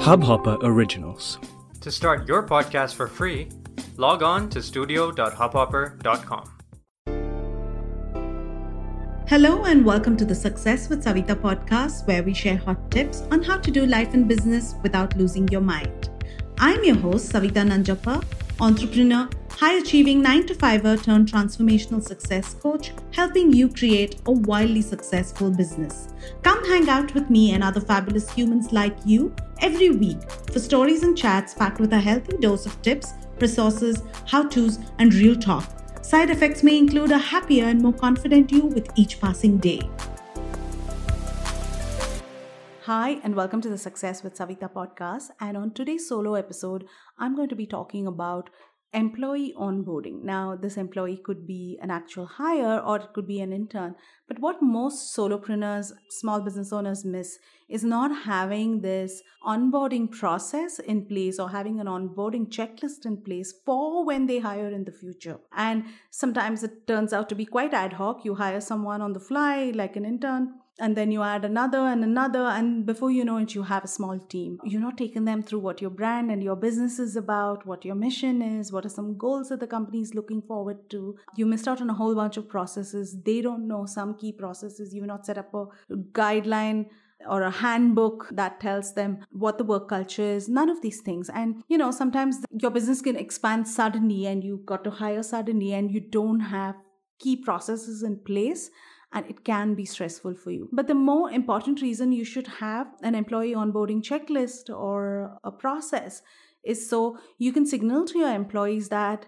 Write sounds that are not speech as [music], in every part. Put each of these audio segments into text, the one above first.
Hubhopper Originals. To start your podcast for free, log on to studio.hubhopper.com. Hello and welcome to the Success with Savita podcast, where we share hot tips on how to do life and business without losing your mind. I'm your host, Savita Nanjappa, entrepreneur, high achieving 9 to 5er turned transformational success coach, helping you create a wildly successful business. Come hang out with me and other fabulous humans like you every week for stories and chats packed with a healthy dose of tips, resources, how to's, and real talk. Side effects may include a happier and more confident you with each passing day. Hi, and welcome to the Success with Savita podcast. And on today's solo episode, I'm going to be talking about employee onboarding. Now, this employee could be an actual hire or it could be an intern. But what most solopreneurs, small business owners miss is not having this onboarding process in place or having an onboarding checklist in place for when they hire in the future. And sometimes it turns out to be quite ad hoc. You hire someone on the fly, like an intern, and then you add another and another and before you know it you have a small team. You're not taking them through what your brand and your business is about what your mission is what are some goals that the company is looking forward to. You missed out on a whole bunch of processes. They don't know some key processes. You've not set up a guideline or a handbook that tells them what the work culture is none of these things. And you know sometimes your business can expand suddenly and you got to hire suddenly and you don't have key processes in place and it can be stressful for you. But the more important reason you should have an employee onboarding checklist or a process is so you can signal to your employees that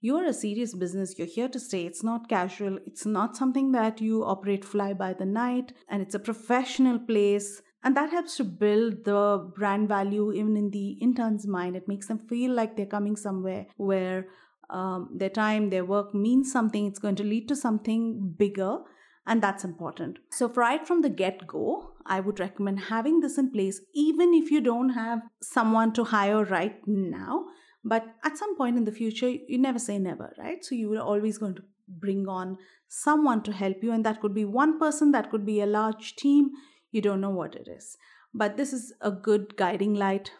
you're a serious business, you're here to stay. It's not casual, it's not something that you operate fly by the night, and it's a professional place. And that helps to build the brand value even in the intern's mind. It makes them feel like they're coming somewhere where um, their time, their work means something. It's going to lead to something bigger and that's important. So, right from the get go, I would recommend having this in place, even if you don't have someone to hire right now. But at some point in the future, you never say never, right? So, you are always going to bring on someone to help you, and that could be one person, that could be a large team. You don't know what it is. But this is a good guiding light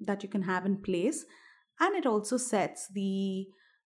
that you can have in place, and it also sets the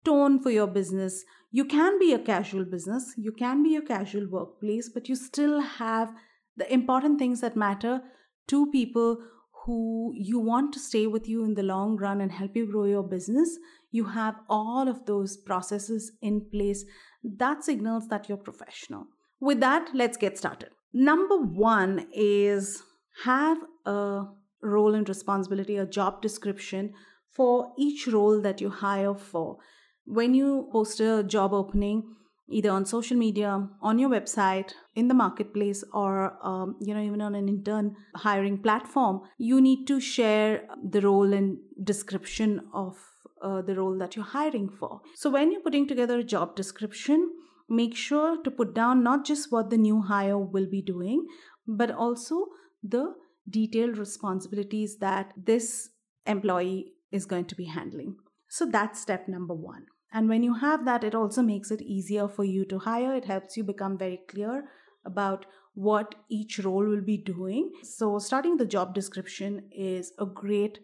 tone for your business. You can be a casual business, you can be a casual workplace, but you still have the important things that matter to people who you want to stay with you in the long run and help you grow your business. You have all of those processes in place. That signals that you're professional. With that, let's get started. Number one is have a role and responsibility, a job description for each role that you hire for when you post a job opening either on social media on your website in the marketplace or um, you know even on an intern hiring platform you need to share the role and description of uh, the role that you're hiring for. So when you're putting together a job description make sure to put down not just what the new hire will be doing but also the detailed responsibilities that this employee is going to be handling. So that's step number one and when you have that, it also makes it easier for you to hire. It helps you become very clear about what each role will be doing. So, starting the job description is a great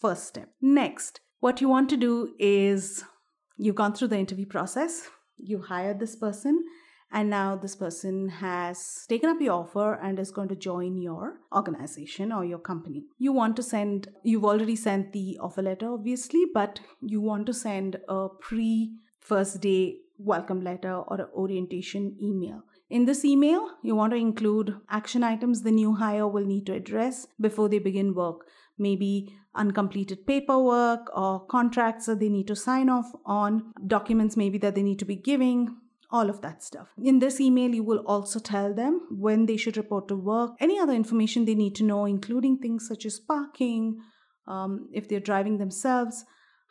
first step. Next, what you want to do is you've gone through the interview process, you hired this person, and now this person has taken up your offer and is going to join your organization or your company. You want to send, you've already sent the offer letter, obviously, but you want to send a pre first day welcome letter or an orientation email. In this email, you want to include action items the new hire will need to address before they begin work. Maybe uncompleted paperwork or contracts that they need to sign off on, documents maybe that they need to be giving, all of that stuff. In this email, you will also tell them when they should report to work, any other information they need to know, including things such as parking, um, if they're driving themselves,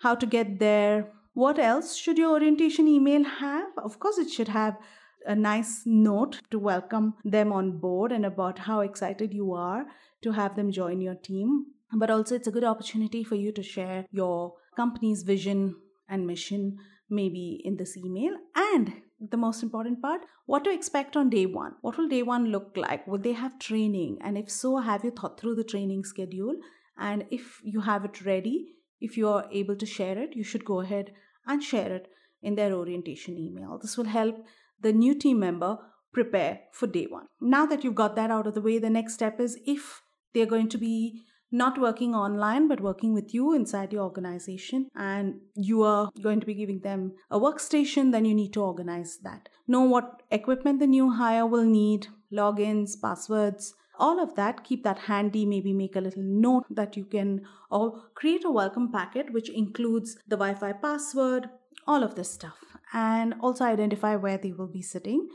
how to get there. What else should your orientation email have? Of course, it should have a nice note to welcome them on board and about how excited you are to have them join your team. But also, it's a good opportunity for you to share your company's vision and mission maybe in this email and the most important part? What to expect on day one? What will day one look like? Will they have training? And if so have you thought through the training schedule? And if you have it ready, if you are able to share it, you should go ahead and share it in their orientation email. This will help the new team member prepare for day one. Now that you've got that out of the way, the next step is if they're going to be not working online but working with you inside your organization. And you are going to be giving them a workstation then you need to organize that. Know what equipment the new hire will need logins passwords all of that. Keep that handy. Maybe make a little note that you can or create a welcome packet which includes the wi-fi password all of this stuff. And also identify where they will be sitting.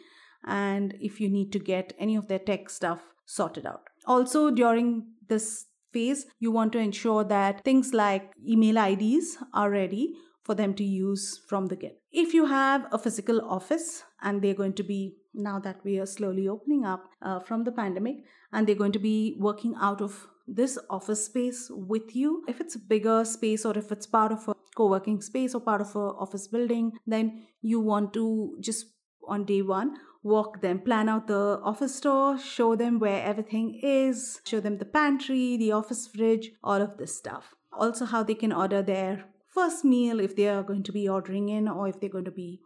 And if you need to get any of their tech stuff sorted out. Also during this phase, you want to ensure that things like email IDs are ready for them to use from the get. If you have a physical office and they're going to be, now that we are slowly opening up uh, from the pandemic, and they're going to be working out of this office space with you, if it's a bigger space or if it's part of a co working space or part of a office building, then you want to just on day one walk them, plan out the office store, show them where everything is, show them the pantry, the office fridge, all of this stuff. Also, how they can order their first meal if they are going to be ordering in or if they're going to be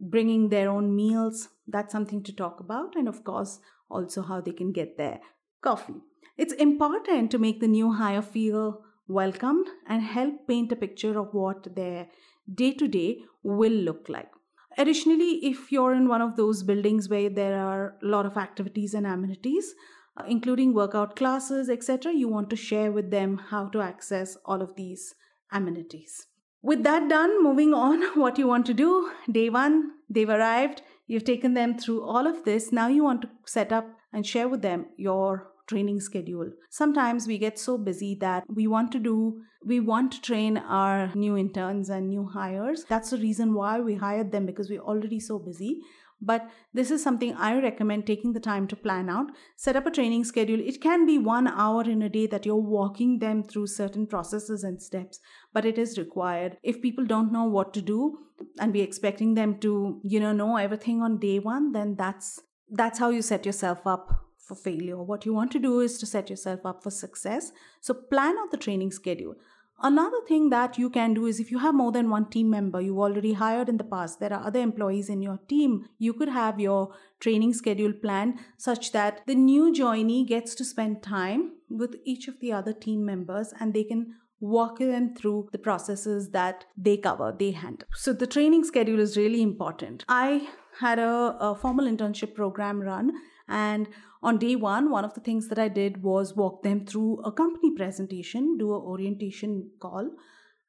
bringing their own meals. That's something to talk about. And of course, also how they can get their coffee. It's important to make the new hire feel welcomed and help paint a picture of what their day to day will look like. Additionally, if you're in one of those buildings where there are a lot of activities and amenities, uh, including workout classes, etc., you want to share with them how to access all of these amenities. With that done, moving on, [laughs] what you want to do day one, they've arrived, you've taken them through all of this. Now you want to set up and share with them your training schedule. Sometimes we get so busy that we want to do, we want to train our new interns and new hires. That's the reason why we hired them because we're already so busy. But this is something I recommend taking the time to plan out. Set up a training schedule. It can be one hour in a day that you're walking them through certain processes and steps, but it is required. If people don't know what to do and we're expecting them to, you know, know everything on day one, then that's that's how you set yourself up for failure. What you want to do is to set yourself up for success. So plan out the training schedule. Another thing that you can do is if you have more than one team member you've already hired in the past, there are other employees in your team, you could have your training schedule planned such that the new joinee gets to spend time with each of the other team members and they can walk them through the processes that they cover, they handle. So the training schedule is really important. I had a, a formal internship program run and on day one, one of the things that I did was walk them through a company presentation, do an orientation call.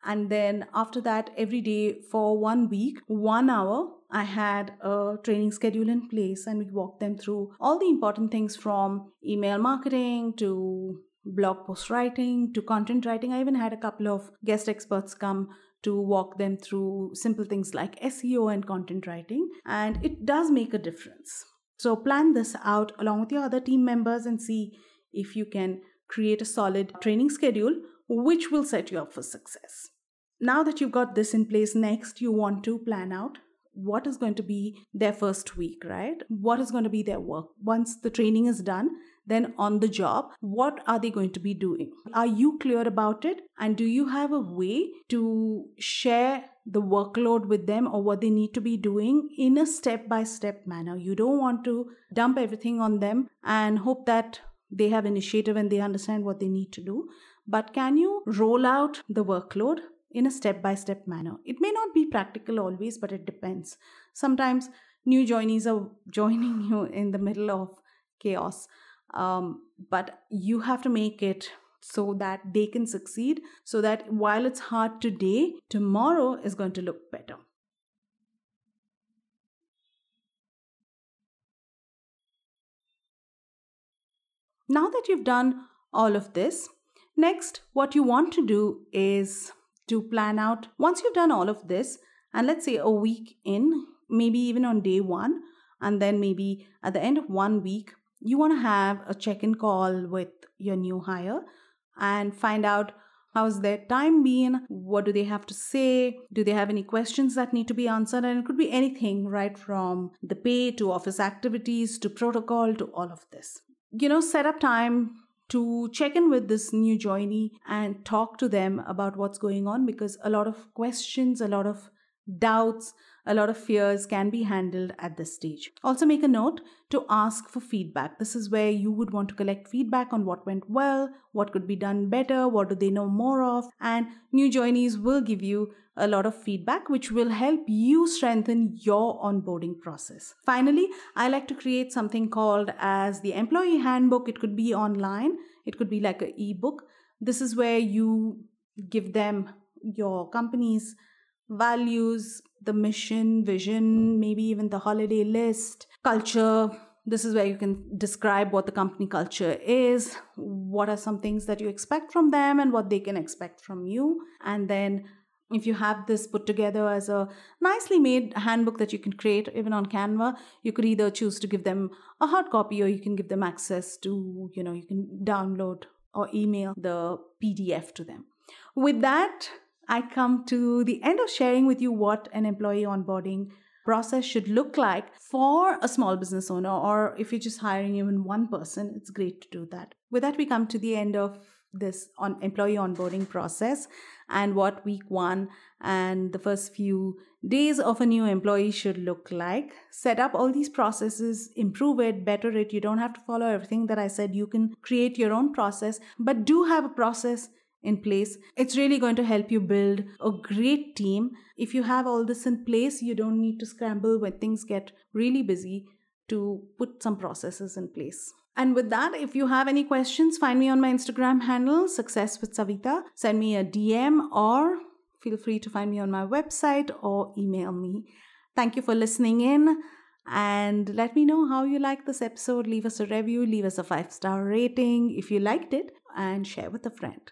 And then after that, every day for one week, one hour, I had a training schedule in place and we walked them through all the important things from email marketing to blog post writing to content writing. I even had a couple of guest experts come to walk them through simple things like SEO and content writing. And it does make a difference. So plan this out along with your other team members and see if you can create a solid training schedule which will set you up for success. Now that you've got this in place, next you want to plan out what is going to be their first week, right? What is going to be their work? Once the training is done, then on the job, what are they going to be doing? Are you clear about it? And do you have a way to share the workload with them or what they need to be doing in a step by step manner? You don't want to dump everything on them and hope that they have initiative and they understand what they need to do. But can you roll out the workload in a step by step manner? It may not be practical always, but it depends. Sometimes new joinees are [laughs] joining you in the middle of chaos um, but you have to make it so that they can succeed so that while it's hard today tomorrow is going to look better. Now that you've done all of this next what you want to do is to plan out once you've done all of this and let's say a week in maybe even on day one and then maybe at the end of one week you want to have a check in call with your new hire and find out how's their time been what do they have to say do they have any questions that need to be answered? And it could be anything right from the pay to office activities to protocol to all of this. You know set up time to check in with this new joinee and talk to them about what's going on because a lot of questions, a lot of doubts, a lot of fears can be handled at this stage. Also, make a note to ask for feedback. This is where you would want to collect feedback on what went well, what could be done better, what do they know more of, and new joinees will give you a lot of feedback which will help you strengthen your onboarding process. Finally, I like to create something called as the employee handbook. It could be online, it could be like an ebook. This is where you give them your company's values, the mission, vision, maybe even the holiday list, culture. This is where you can describe what the company culture is, what are some things that you expect from them, and what they can expect from you. And then if you have this put together as a nicely made handbook that you can create even on canva you could either choose to give them a hard copy or you can give them access to you know you can download or email the pdf to them with that I come to the end of sharing with you what an employee onboarding process should look like for a small business owner, or if you're just hiring even one person, it's great to do that. With that, we come to the end of this on employee onboarding process and what week one and the first few days of a new employee should look like. Set up all these processes improve it better it. You don't have to follow everything that i said. You can create your own process but do have a process in place. It's really going to help you build a great team. If you have all this in place, you don't need to scramble when things get really busy to put some processes in place. And with that, if you have any questions, find me on my Instagram handle, Success with Savita. Send me a DM or feel free to find me on my website or email me. Thank you for listening in and let me know how you like this episode. Leave us a review, leave us a five star rating if you liked it, and share with a friend.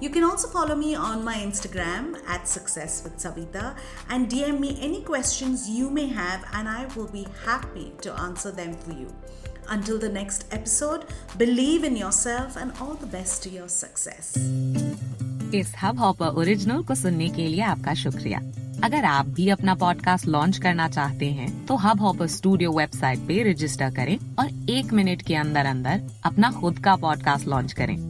You can also follow me on my Instagram at Success with Savita and DM me any questions you may have, and I will be happy to answer them for you. Until the next episode, believe in yourself and all the best to your success. इस hub hopper original को सुनने के लिए आपका शुक्रिया अगर आप भी अपना पॉडकास्ट लॉन्च करना चाहते हैं, तो हब हॉपर स्टूडियो वेबसाइट पे रजिस्टर करें और एक मिनट के अंदर अंदर अपना खुद का पॉडकास्ट लॉन्च करें